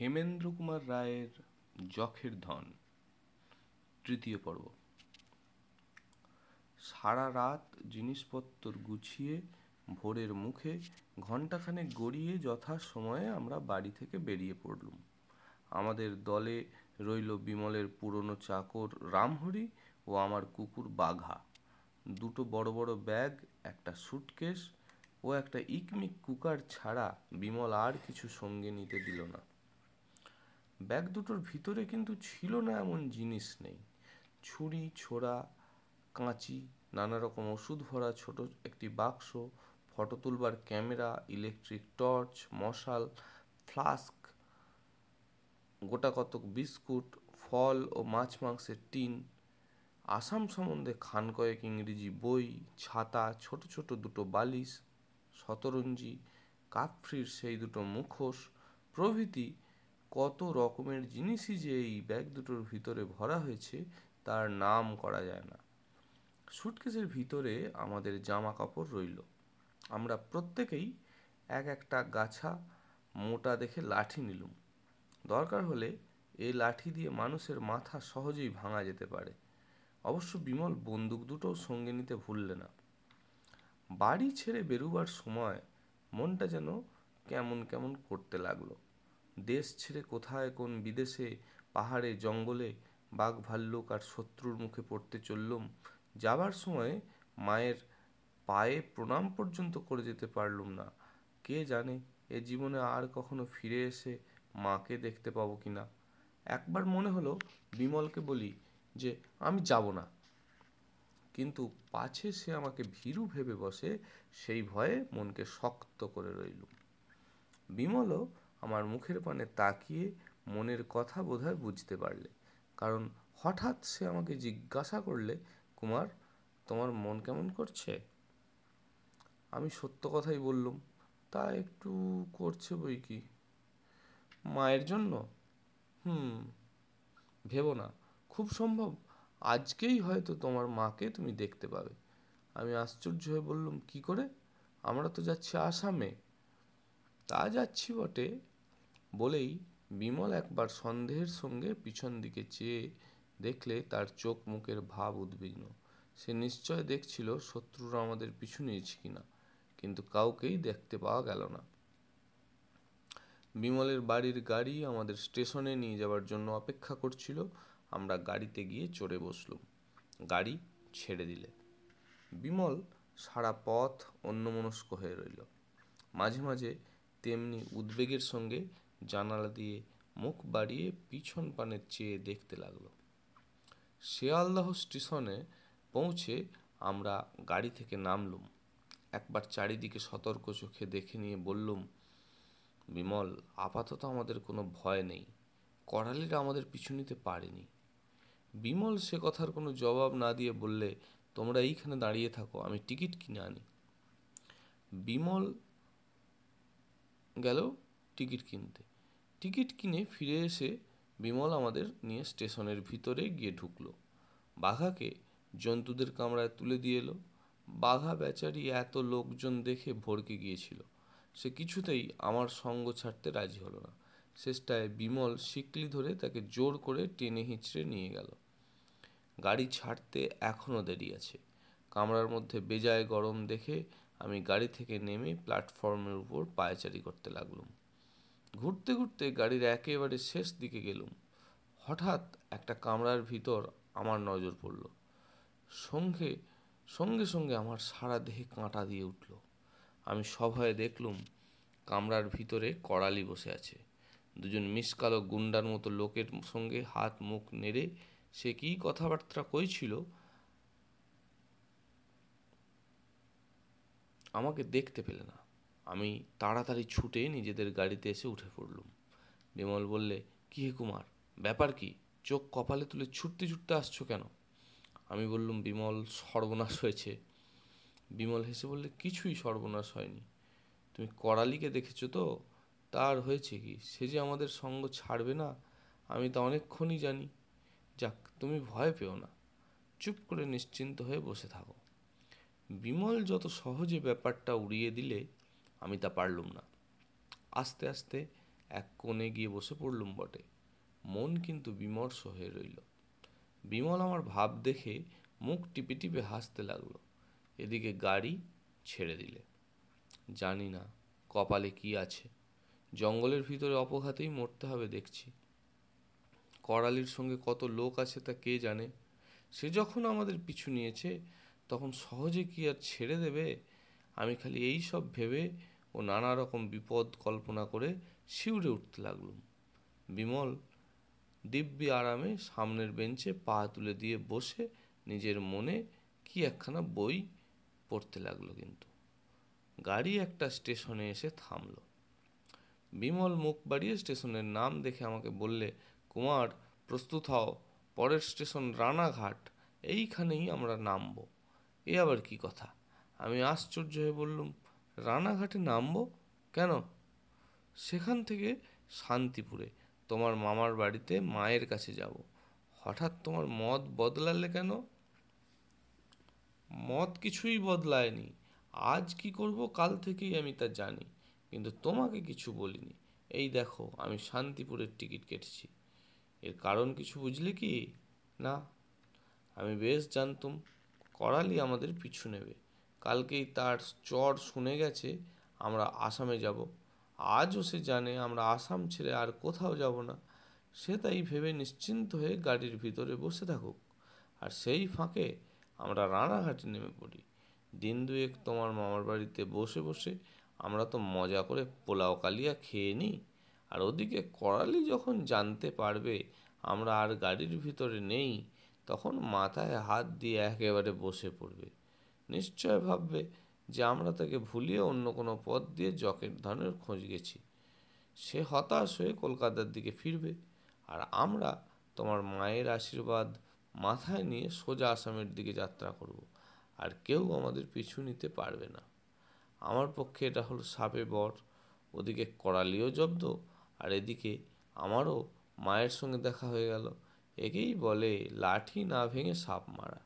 হেমেন্দ্র কুমার রায়ের যখের ধন, তৃতীয় পর্ব। সারা রাত জিনিসপত্র গুছিয়ে ভোরের মুখে ঘণ্টাখানেক গড়িয়ে যথা সময়ে আমরা বাড়ি থেকে বেরিয়ে পড়লুম। আমাদের দলে রইল বিমলের পুরনো চাকর রামহরি ও আমার কুকুর বাঘা। দুটো বড় বড় ব্যাগ, একটা সুটকেস ও একটা ইকমিক কুকার ছাড়া বিমল আর কিছু সঙ্গে নিতে দিল না। ব্যাগ দুটোর ভিতরে কিন্তু ছিল না এমন জিনিস নেই। ছুরি, ছোড়া, কাঁচি, নানা রকম ওষুধ ভরা, ছোট একটি বাক্স, ফটো তুলবার ক্যামেরা, ইলেকট্রিক টর্চ, মশাল, ফ্লাস্ক, গোটা কতক বিস্কুট, ফল ও মাছ মাংসের টিন, আসাম সম্বন্ধে খান কয়েক ইংরেজি বই, ছাতা, ছোট ছোট দুটো বালিশ, শতরঞ্জি কাপফ্রির সেই দুটো মুখোশ, প্রভৃতি কত রকমের জিনিসই যে এই ব্যাগ দুটোর ভিতরে ভরা হয়েছে, তার নাম করা যায় না। সুটকেসের ভিতরে আমাদের জামা কাপড় রইল। আমরা প্রত্যেকেই এক একটা গাছা মোটা দেখে লাঠি নিলুম। দরকার হলে এই লাঠি দিয়ে মানুষের মাথা সহজেই ভাঙা যেতে পারে। অবশ্য বিমল বন্দুক দুটোও সঙ্গে নিতে ভুললে না। বাড়ি ছেড়ে বেরুবার সময় মনটা যেন কেমন কেমন করতে লাগল। দেশ ছেড়ে কোথায়, কোন বিদেশে, পাহাড়ে, জঙ্গলে বাঘ, ভাল্লুক আর শত্রুর মুখে পড়তে চললুম, যাবার সময় মায়ের পায়ে প্রণাম পর্যন্ত করে যেতে পারলুম না। কে জানে এ জীবনে আর কখনো ফিরে এসে মাকে দেখতে পাবো কি না একবার মনে হলো বিমলকে বলি যে, আমি যাব না। কিন্তু পাছে সে আমাকে ভীরু ভেবে বসে, সেই ভয়ে মনকে শক্ত করে রইলুম। বিমলও আমার মুখের পানে তাকিয়ে মনের কথা বোধহয় বুঝতে পারলে। কারণ হঠাৎ সে আমাকে জিজ্ঞাসা করলে, কুমার, তোমার মন কেমন করছে? আমি সত্য কথাই বললুম, তা একটু করছে বই কি? মায়ের জন্য? হুম, ভেবো না, খুব সম্ভব। আজকেই হয়তো তোমার মাকে তুমি দেখতে পাবে। আমি আশ্চর্য হয়ে বললুম, কি করে? আমরা তো যাচ্ছি আসামে। তা যাচ্ছি বটে বলেই বিমল একবার সন্দেহের সঙ্গে পিছন দিকে চেয়ে দেখলে তার চোখ মুখের ভাব উদ্বিগ্ন। সে নিশ্চয় দেখছিল শত্রুরা আমাদের পিছু নিয়েছে কিনা, কিন্তু কাউকেই দেখতে পাওয়া গেল না। বিমলের বাড়ির গাড়ি আমাদের স্টেশনে নিয়ে যাওয়ার জন্য অপেক্ষা করছিল। আমরা গাড়িতে গিয়ে চড়ে বসলুম। গাড়ি ছেড়ে দিলে। বিমল সারা পথ অন্যমনস্ক হয়ে রইল। মাঝে মাঝে তেমনি উদ্বেগের সঙ্গে জানালা দিয়ে মুখ বাড়িয়ে পিছন পানে চেয়ে দেখতে লাগল। শেয়ালদাহ স্টেশনে পৌঁছে আমরা গাড়ি থেকে নামলুম। একবার চারিদিকে সতর্ক চোখে দেখে নিয়ে বললুম, বিমল, আপাতত আমাদের কোনো ভয় নেই। করালিরা আমাদের পিছু নিতে পারেনি। বিমল সে কথার কোনো জবাব না দিয়ে বললে, তোমরা এইখানে দাঁড়িয়ে থাকো, আমি টিকিট কিনে আনি। বিমল গেল টিকিট কিনতে। টিকিট কিনে ফিরে এসে বিমল আমাদের নিয়ে স্টেশনের ভিতরে গিয়ে ঢুকলো। বাঘাকে জন্তুদের কামরায় তুলে দিয়ে এলো। বাঘা বেচারি এত লোকজন দেখে ভরকে গিয়েছিল। সে কিছুতেই আমার সঙ্গ ছাড়তে রাজি হলো না। শেষটায় বিমল শিকলি ধরে তাকে জোর করে টেনে হিঁচড়ে নিয়ে গেল। গাড়ি ছাড়তে এখনও দেরি আছে। কামরার মধ্যে বেজায় গরম দেখে আমি গাড়ি থেকে নেমে প্ল্যাটফর্মের উপর পায়চারি করতে লাগলুম। ঘুরতে ঘুরতে গাড়ির একেবারে শেষ দিকে গেলুম। হঠাৎ একটা কামরার ভিতর আমার নজর পড়ল। সঙ্গে সঙ্গে সঙ্গে আমার সারা দেহে কাঁটা দিয়ে উঠল। আমি সভয়ে দেখলুম কামরার ভিতরে কড়ালি বসে আছে। দুজন মিসকালো গুন্ডার মতো লোকের সঙ্গে হাত মুখ নেড়ে সে কী কথাবার্তা কইছিল? আমাকে দেখতে পেলে না। আমি তাড়াতাড়ি ছুটে নিজেদের গাড়িতে এসে উঠে পড়লুম। বিমল বললে, কি হে কুমার, ব্যাপার কি? চোখ কপালে তুলে ছুটতে ছুটতে আসছো কেন? আমি বললুম, বিমল সর্বনাশ হয়েছে। বিমল হেসে বললে, কিছুই সর্বনাশ হয়নি। তুমি করালিকে দেখেছ তো? তার হয়েছে কি? সে যে আমাদের সঙ্গ ছাড়বে না, আমি তা অনেকক্ষণই জানি। যাক, তুমি ভয় পেও না। চুপ করে নিশ্চিন্ত হয়ে বসে থাকো। বিমল যত সহজে ব্যাপারটা উড়িয়ে দিলে আমি তা পারলুম না। আস্তে আস্তে এক কোণে গিয়ে বসে পড়লুম বটে। মন কিন্তু বিমর্ষ হয়ে রইল। বিমল আমার ভাব দেখে মুখ টিপে টিপে হাসতে লাগল। এদিকে গাড়ি ছেড়ে দিলে। জানি না কপালে কি আছে। জঙ্গলের ভিতরে অপঘাতেই মরতে হবে দেখছি। করালির সঙ্গে কত লোক আছে তা কে জানে? সে যখন আমাদের পিছু নিয়েছে, তখন সহজে কি আর ছেড়ে দেবে? আমি খালি এই সব ভেবে ও নানা রকম বিপদ কল্পনা করে শিউরে উঠতে লাগলুম বিমল দিব্যি আরামে সামনের বেঞ্চে পা তুলে দিয়ে বসে নিজের মনে কি একখানা বই পড়তে লাগল কিন্তু। গাড়ি একটা স্টেশনে এসে থামল। বিমল মুখ বাড়িয়ে স্টেশনের নাম দেখে আমাকে বললে, কুমার, প্রস্তুত হও, পরের স্টেশন রানাঘাট, এইখানেই আমরা নামব। এ আবার কি কথা? আমি আশ্চর্য হয়ে বললুম রানাঘাটে নামব? কেন? সেখান থেকে শান্তিপুরে, তোমার মামার বাড়িতে মায়ের কাছে যাব। হঠাৎ তোমার মত বদলালে কেন? মত কিছুই বদলায়নি। আজ কি করব কাল থেকেই আমি তা জানি, কিন্তু তোমাকে কিছু বলিনি। এই দেখো, আমি শান্তিপুরের টিকিট কেটেছি। এর কারণ কিছু বুঝলে কি? না, আমি বেশ জানতুম, করালি আমাদের পিছু নেবে। কালকেই তার চর শুনে গেছে, আমরা আসামে যাব। আজও সে জানে আমরা আসাম ছেড়ে আর কোথাও যাব না। সে তাই ভেবে নিশ্চিন্ত হয়ে গাড়ির ভিতরে বসে থাকুক। আর সেই ফাঁকে আমরা রানাঘাটে নেমে পড়ি। দিন দুয়েক তোমার মামার বাড়িতে বসে বসে আমরা তো মজা করে পোলাও কালিয়া খেয়ে নিই। আর ওদিকে করালি যখন জানতে পারবে আমরা আর গাড়ির ভিতরে নেই, তখন মাথায় হাত দিয়ে একেবারে বসে পড়বে। নিশ্চয় ভাববে যে আমরা তাকে ভুলিয়ে অন্য কোনো পথ দিয়ে জকের ধনের খোঁজ গেছি। সে হতাশ হয়ে কলকাতার দিকে ফিরবে আর আমরা তোমার মায়ের আশীর্বাদ মাথায় নিয়ে সোজা আসামের দিকে যাত্রা করব আর কেউ আমাদের পিছু নিতে পারবে না। আমার পক্ষে এটা হলো সাপে বর, ওদিকে করালিও জব্দ আর এদিকে আমারও মায়ের সঙ্গে দেখা হয়ে গেল। একেই বলে লাঠি না ভেঙে সাপ মারা।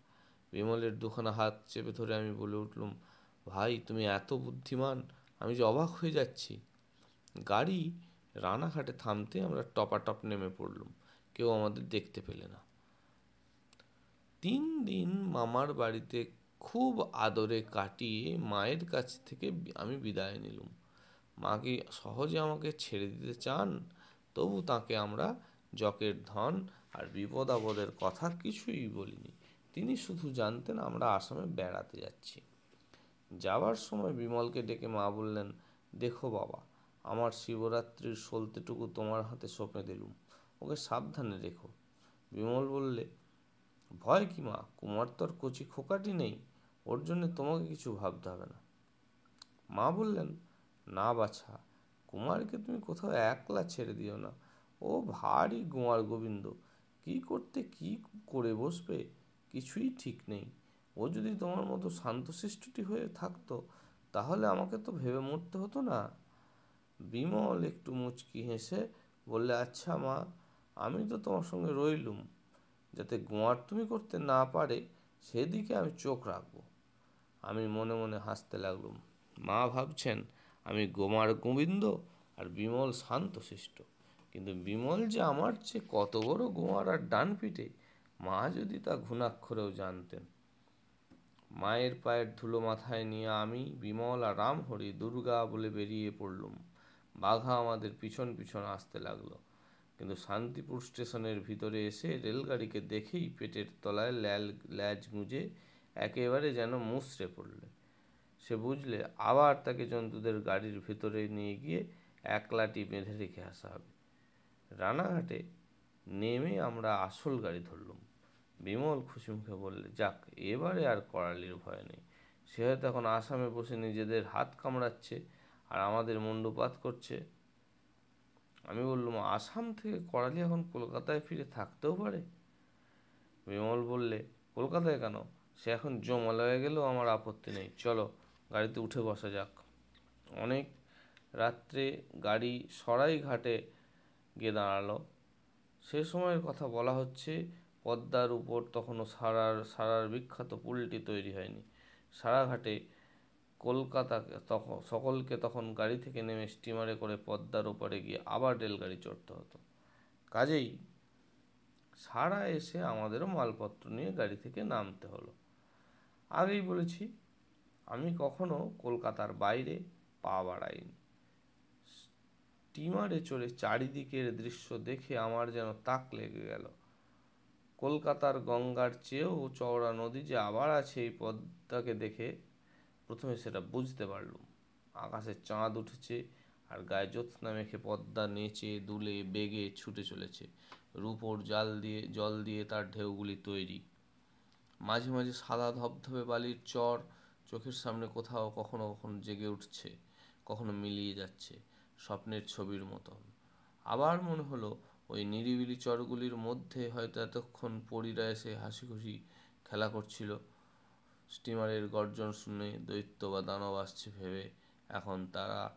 বিমলের দুখানা হাত চেপে ধরে আমি বলে উঠলুম, ভাই, তুমি এত বুদ্ধিমান, আমি যে অবাক হয়ে যাচ্ছি। গাড়ি রানাঘাটে থামতে আমরা টপাটপ নেমে পড়লুম, কেউ আমাদের দেখতে পেলে না। তিন দিন মামার বাড়িতে খুব আদরে কাটিয়ে মায়ের কাছ থেকে আমি বিদায় নিলুম। মা কি সহজে আমাকে ছেড়ে দিতে চান? তবু তাকে আমরা জকের ধন আর বিপদ আপদের কথা কিছুই বলিনি। তিনি শুধু জানতেন আমরা আসামে বেড়াতে যাচ্ছি। যাওয়ার সময় বিমলকে ডেকে মা বললেন, দেখো বাবা, আমার শিবরাত্রির সলতেটুকু তোমার হাতে সঁপে দিলুম, ওকে সাবধানে রেখো। বিমল বললে, ভয় কি মা? কুমার তোর কচি খোকাটি নেই, ওর জন্য তোমাকে কিছু ভাবতে হবে না। মা বললেন, না বাছা, কুমারকে তুমি কোথাও একলা ছেড়ে দিও না, ও ভারী গোয়ার গোবিন্দ, কি করতে কি করে বসবে? কিছুই ঠিক নেই। ও যদি তোমার মতো শান্তশিষ্টটি হয়ে থাকতো, তাহলে আমাকে তো ভেবে মরতে হতো না। বিমল একটু মুচকি হেসে বললে আচ্ছা মা, আমি তো তোমার সঙ্গে রইলুম। যাতে গোয়ার তুমি করতে না পারে, সেদিকে আমি চোখ রাখব। আমি মনে মনে হাসতে লাগলুম। মা ভাবছেন আমি গোমার গোবিন্দ আর বিমল শান্তশিষ্ট। কিন্তু বিমল যে আমার চেয়ে কত বড় গোয়ার আর ডান পিঠে মা যদি তা ঘুণাক্ষরেও জানতেন। মায়ের পায়ের ধুলো মাথায় নিয়ে আমি বিমল আর রামহরি দুর্গা বলে বেরিয়ে পড়লুম। বাঘা আমাদের পিছন পিছন আসতে লাগল। কিন্তু শান্তিপুর স্টেশনের ভিতরে এসে রেলগাড়িকে দেখেই পেটের তলায় ল্যাল, ল্যাজ গুঁজে একেবারে যেন মুসড়ে পড়লে। সে বুঝলে আবার তাকে জন্তুদের গাড়ির ভিতরে নিয়ে গিয়ে একলাটি বেঁধে রেখে আসা হবে। রানাঘাটে নেমে আমরা আসল গাড়ি ধরলুম। বিমল খুশি মুখে বললে, যাক, এবারে আর করালির ভয় নেই। সে হয়তো এখন আসামে বসে নিজেদের হাত কামড়াচ্ছে আর আমাদের মুন্ডুপাত করছে। আমি বললাম, আসাম থেকে করালি এখন কলকাতায় ফিরে থাকতেও পারে? বিমল বললে, কলকাতায় কেন? সে এখন জমালয়ে গেলেও আমার আপত্তি নেই। চলো, গাড়িতে উঠে বসা যাক। অনেক রাত্রে গাড়ি সরাই ঘাটে গিয়ে দাঁড়াল। সে সময়ের কথা বলা হচ্ছে পদ্মার উপর তখনও সারার সারার বিখ্যাত পুলটি তৈরি হয়নি। সারাঘাটে কলকাতাকে তখন সকলকে তখন গাড়ি থেকে নেমে স্টিমারে করে পদ্মার ওপারে গিয়ে আবার রেলগাড়ি চড়তে হতো। কাজেই সারা এসে আমাদেরও মালপত্র নিয়ে গাড়ি থেকে নামতে হলো। আগেই বলেছি, আমি কখনো কলকাতার বাইরে পা বাড়াইনি। স্টিমারে চড়ে চারিদিকের দৃশ্য দেখে আমার যেন তাক লেগে গেল। কলকাতার গঙ্গার চেয়েও চওড়া নদী যে আবার আছে এই পদ্মাকে দেখে প্রথমে সেটা বুঝতে পারলুম। আকাশে চাঁদ উঠেছে আর গায়ে জ্যোৎস্না মেখে পদ্মা নেচে, দুলে, বেগে ছুটে চলেছে। রূপোর জাল দিয়ে, জল দিয়ে তার ঢেউগুলি তৈরি। মাঝে মাঝে সাদা ধবধবে বালির চর চোখের সামনে কোথাও কখনো কখনো জেগে উঠছে, কখনো মিলিয়ে যাচ্ছে স্বপ্নের ছবির মতন। আবার মনে হলো ওই নিরিবিলি চরগুলির মধ্যে হয়তো এতক্ষণ পরীরা এসে হাসি খুশি খেলা করছিল। স্টিমারের গর্জন শুনে দৈত্য বা দানব আসছে ভেবে এখন তারা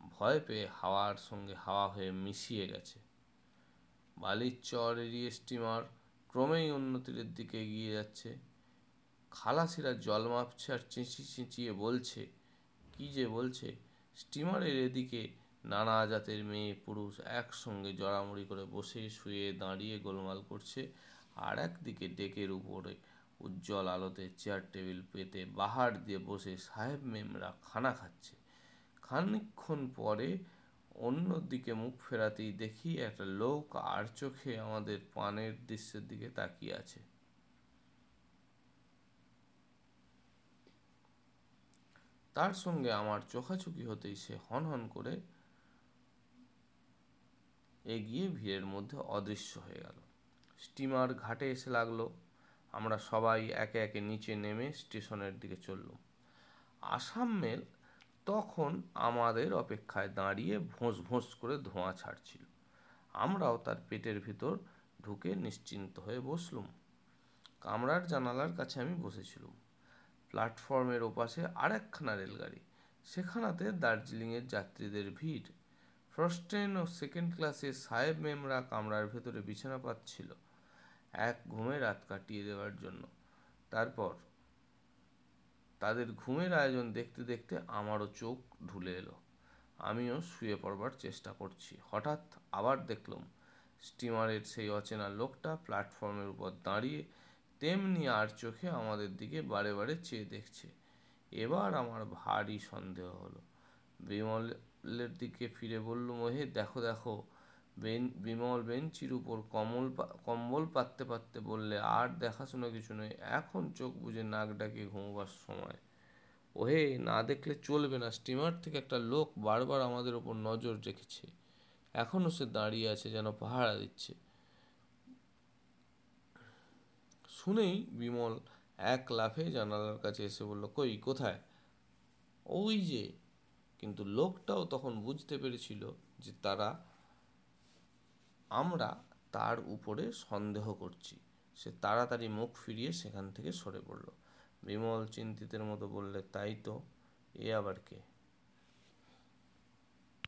ভয় পেয়ে হাওয়ার সঙ্গে হাওয়া হয়ে মিশিয়ে গেছে। বালির চর এড়িয়ে স্টিমার ক্রমেই উন্নতির দিকে এগিয়ে যাচ্ছে। খালাসিরা জল মাপছে আর চেঁচিয়ে চেঁচিয়ে বলছে, কি যে বলছে? স্টিমারের এদিকে নানা জাতের মেয়ে, পুরুষ একসঙ্গে জড়ামড়ি করে বসে শুয়ে দাঁড়িয়ে গোলমাল করছে আর একদিকে ডেকের উপরে উজ্জ্বল আলোতে চেয়ার টেবিল পেতে বাহার দিয়ে বসে সাহেব মেমরা খানা খাচ্ছে। খানিক্ষণ পরে অন্যদিকে মুখ ফেরাতেই দেখি একটা লোক আর চোখে আমাদের পানের দৃশ্যের দিকে তাকিয়ে আছে। তার সঙ্গে আমার চোখাচুকি হতেই সে হন হন করে এগিয়ে ভিড়ের মধ্যে অদৃশ্য হয়ে গেল। স্টিমার ঘাটে এসে লাগল। আমরা সবাই একে একে নিচে নেমে স্টেশনের দিকে চললাম। আসাম মেল তখন আমাদের অপেক্ষায় দাঁড়িয়ে ভোঁস ভোঁস করে ধোঁয়া ছাড়ছিল। আমরাও তার পেটের ভিতর ঢুকে নিশ্চিন্ত হয়ে বসলুম। কামরার জানালার কাছে আমি বসেছিলুম। প্ল্যাটফর্মের ওপাশে আরেকখানা রেলগাড়ি। সেখানাতে দার্জিলিংয়ের যাত্রীদের ভিড় ফার্স্ট ট্রেন ও সেকেন্ড ক্লাসে সাহেব মেমরা কামরার ভেতরে বিছানা পাচ্ছিল এক ঘুমে রাত কাটিয়ে দেওয়ার জন্য। তারপর তাদের ঘুমের আয়োজন দেখতে দেখতে আমারও চোখ ঢুলে এলো। আমিও শুয়ে পড়বার চেষ্টা করছি। হঠাৎ আবার দেখলাম, স্টিমারের সেই অচেনা লোকটা প্ল্যাটফর্মের উপর দাঁড়িয়ে তেমনি আর চোখে আমাদের দিকে বারে বারে চেয়ে দেখছে। এবার আমার ভারী সন্দেহ হলো। বিমলের দিকে ফিরে বললুম, ওহে, দেখো দেখো। বেন, বিমল বেঞ্চির উপর কমল কম্বল পাততে পাততে বললে, আর দেখাশোনা কিছু নয়, এখন চোখ বুঝে নাক ডাকে ঘুমোবার সময়। ওহে, না দেখলে চলবে না, স্টিমার থেকে একটা লোক বারবার আমাদের ওপর নজর রেখেছে। এখনও সে দাঁড়িয়ে আছে যেন পাহারা দিচ্ছে। শুনেই বিমল এক লাফে জানালার কাছে এসে বলল, কই, কোথায়? ওই যে কিন্তু লোকটাও তখন বুঝতে পেরেছিল যে তারা, আমরা তার উপরে সন্দেহ করছি। সে তাড়াতাড়ি মুখ ফিরিয়ে সেখান থেকে সরে পড়ল। বিমল চিন্তিতের মতো বললে, তাই তো, এ আবার কে?